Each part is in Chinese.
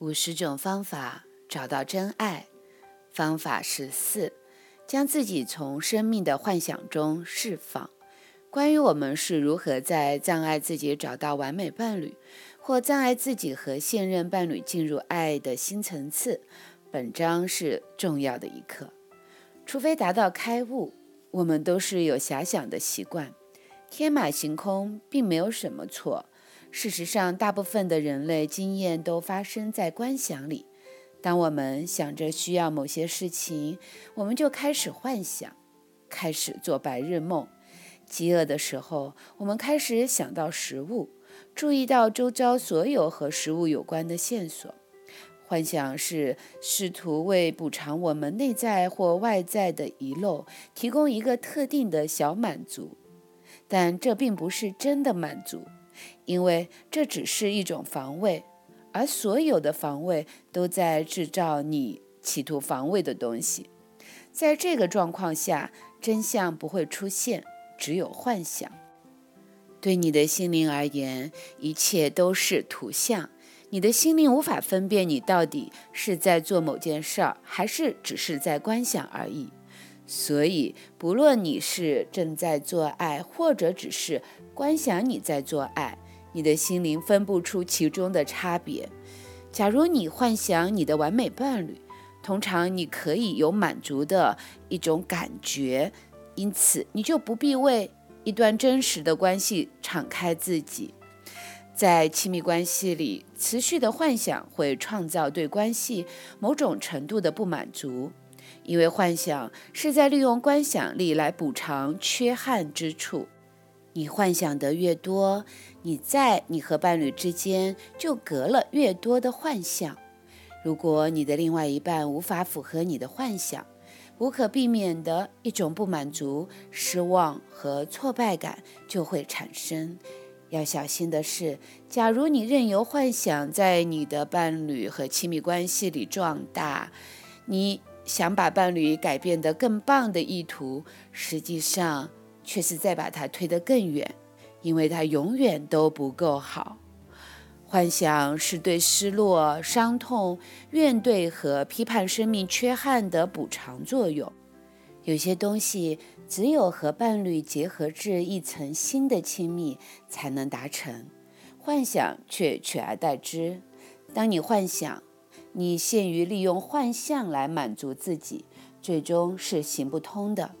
五十种方法找到真爱。方法十四：将自己从生命的幻想中释放。关于我们是如何在障碍自己找到完美伴侣，或障碍自己和现任伴侣进入爱的新层次，本章是重要的一课。除非达到开悟，我们都是有遐想的习惯。天马行空并没有什么错。事实上，大部分的人类经验都发生在观想里。当我们想着需要某些事情，我们就开始幻想，开始做白日梦。饥饿的时候，我们开始想到食物，注意到周遭所有和食物有关的线索。幻想是试图为补偿我们内在或外在的遗漏，提供一个特定的小满足，但这并不是真的满足。因为这只是一种防卫，而所有的防卫都在制造你企图防卫的东西。在这个状况下，真相不会出现，只有幻想。对你的心灵而言，一切都是图像。你的心灵无法分辨你到底是在做某件事儿，还是只是在观想而已。所以，不论你是正在做爱，或者只是观想你在做爱，你的心灵分不出其中的差别。假如你幻想你的完美伴侣，通常你可以有满足的一种感觉，因此你就不必为一段真实的关系敞开自己。在亲密关系里，持续的幻想会创造对关系某种程度的不满足。因为幻想是在利用观想力来补偿缺憾之处，你幻想得越多，你在你和伴侣之间就隔了越多的幻想。如果你的另外一半无法符合你的幻想，无可避免的一种不满足、失望和挫败感就会产生。要小心的是，假如你任由幻想在你的伴侣和亲密关系里壮大，你。想把伴侣改变得更棒的意图，实际上却是在把他推得更远，因为他永远都不够好。幻想是对失落、伤痛、怨怼和批判生命缺憾的补偿作用。有些东西只有和伴侣结合至一层新的亲密才能达成，幻想却取而代之。当你幻想，你限于利用幻象来满足自己，最终是行不通的。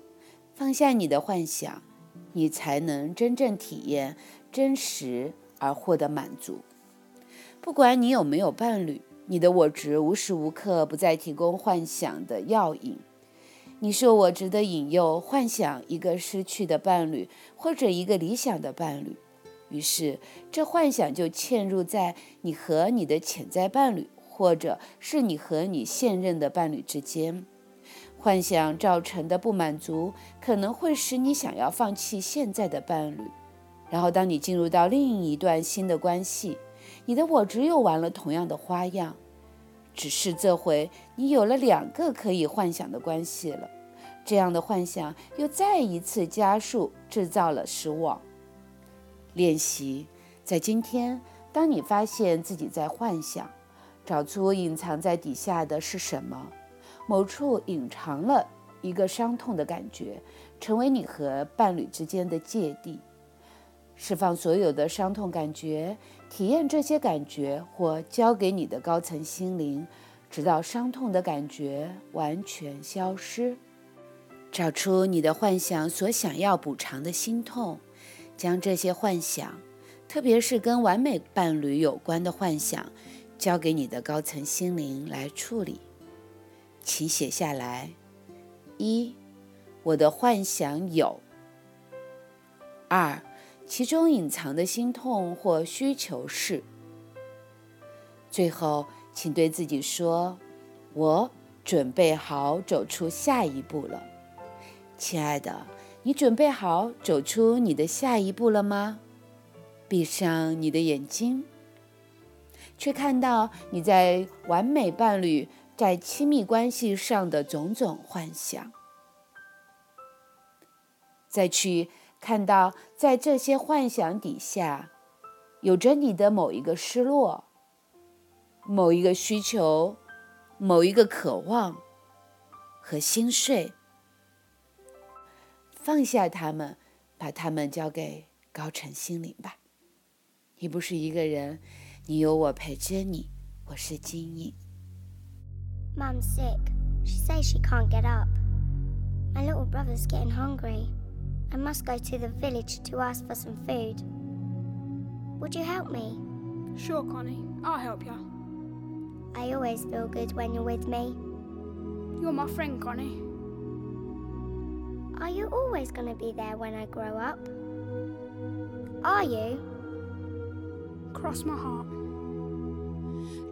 放下你的幻想，你才能真正体验真实而获得满足。不管你有没有伴侣，你的我执无时无刻不在提供幻想的药引。你受我执的引诱，幻想一个失去的伴侣或者一个理想的伴侣，于是这幻想就嵌入在你和你的潜在伴侣。或者是你和你现任的伴侣之间，幻想造成的不满足，可能会使你想要放弃现在的伴侣。然后，当你进入到另一段新的关系，你的我只有玩了同样的花样，只是这回你有了两个可以幻想的关系了。这样的幻想又再一次加速制造了失望。练习在今天，当你发现自己在幻想。找出隐藏在底下的是什么？某处隐藏了一个伤痛的感觉，成为你和伴侣之间的芥蒂。释放所有的伤痛感觉，体验这些感觉，或交给你的高层心灵，直到伤痛的感觉完全消失。找出你的幻想所想要补偿的心痛，将这些幻想，特别是跟完美伴侣有关的幻想。交给你的高层心灵来处理，请写下来。一，我的幻想有。二，其中隐藏的心痛或需求是。最后，请对自己说：“我准备好走出下一步了。”亲爱的，你准备好走出你的下一步了吗？闭上你的眼睛。却看到你在完美伴侣在亲密关系上的种种幻想，再去看到在这些幻想底下，有着你的某一个失落，某一个需求、某一个渴望和心碎，放下他们，把他们交给高层心灵吧。你不是一个人，你有我陪着你。我是金颖。Mum's sick. She says she can't get up. My little brother's getting hungry. I must go to the village to ask for some food. Would you help me? Sure, Connie. I'll help you. I always feel good when you're with me. You're my friend, Connie. Are you always going to be there when I grow up? Are you? Cross my heart.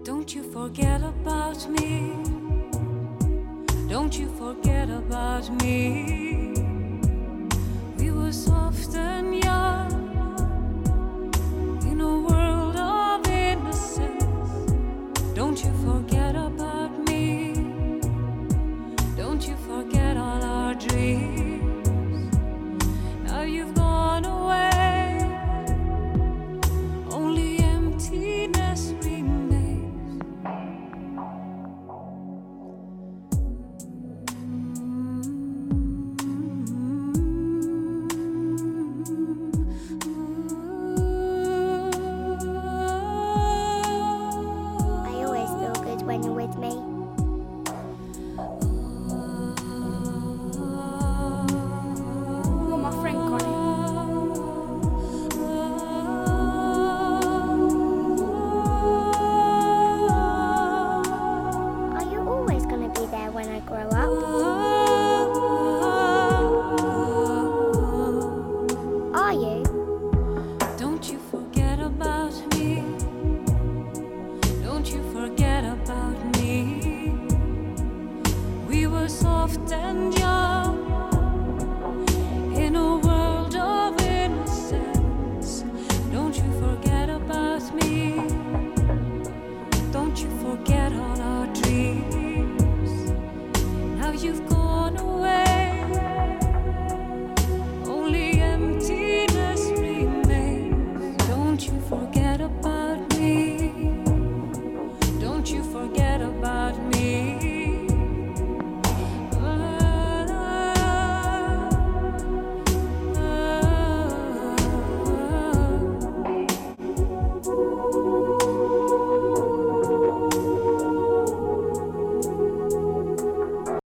Don't you forget about me. Don't you forget about me.